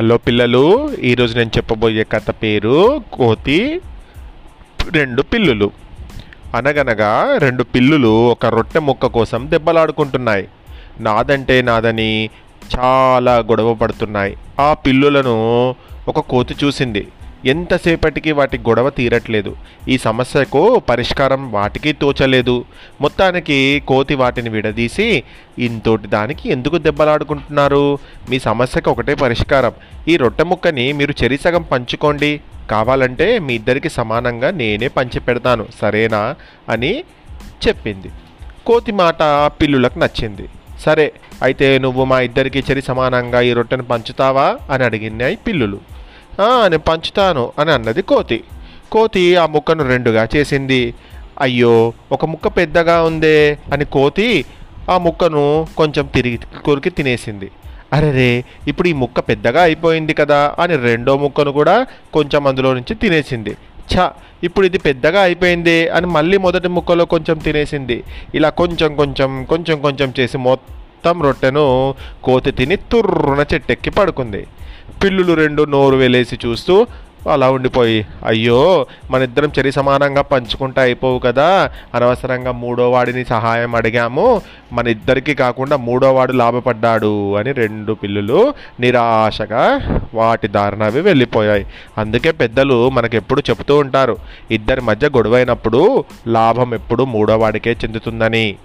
Hello పిల్లలు ఈరోజు నేను చెప్పబోయే కథ పేరు కోతి రెండు పిల్లులు. అనగనగా రెండు పిల్లులు ఒక రొట్టె ముక్క కోసం దెబ్బలాడుకుంటున్నాయి. నాదంటే నాదని చాలా గొడవ పడుతున్నాయి. ఆ పిల్లులను ఒక కోతి చూసింది. ఎంతసేపటికి వాటి గొడవ తీరట్లేదు. ఈ సమస్యకు పరిష్కారం వాటికి తోచలేదు. మొత్తానికి కోతి వాటిని విడదీసి ఇంతోటి దానికి ఎందుకు దెబ్బలాడుకుంటున్నారు? మీ సమస్యకు ఒకటే పరిష్కారం. ఈ రొట్టె ముక్కని మీరు చెరిసగం పంచుకోండి. కావాలంటే మీ ఇద్దరికి సమానంగా నేనే పంచి పెడతాను సరేనా? అని చెప్పింది. కోతి మాట పిల్లులకు నచ్చింది. సరే అయితే నువ్వు మా ఇద్దరికి చెరి సమానంగా ఈ రొట్టెను పంచుతావా? అని అడిగినాయి పిల్లులు. నేను పంచుతాను అని అన్నది కోతి. కోతి ఆ ముక్కను రెండుగా చేసింది. అయ్యో ఒక ముక్క పెద్దగా ఉందే అని కోతి ఆ ముక్కను కొంచెం తిరిగి కొరికి తినేసింది. అరెరే ఇప్పుడు ఈ ముక్క పెద్దగా అయిపోయింది కదా అని రెండో ముక్కను కూడా కొంచెం అందులో నుంచి తినేసింది. ఛ ఇప్పుడు ఇది పెద్దగా అయిపోయింది అని మళ్ళీ మొదటి ముక్కలో కొంచెం తినేసింది. ఇలా కొంచెం కొంచెం కొంచెం కొంచెం చేసి మొత్తం రొట్టెను కోతి తిని తుర్రున చెట్టెక్కి పడుకుంది. పిల్లులు రెండు నోరు వెలేసి చూస్తూ అలా ఉండిపోయి. అయ్యో మన ఇద్దరం చరి సమానంగా పంచుకుంటా అయిపోవు కదా. అనవసరంగా మూడో వాడిని సహాయం అడిగాము. మన ఇద్దరికి కాకుండా మూడో వాడు లాభపడ్డాడు అని రెండు పిల్లులు నిరాశగా వాటి దారిన అవి వెళ్ళిపోయాయి. అందుకే పెద్దలు మనకెప్పుడు చెబుతూ ఉంటారు ఇద్దరి మధ్య గొడవైనప్పుడు లాభం ఎప్పుడు మూడో వాడికే చెందుతుందని.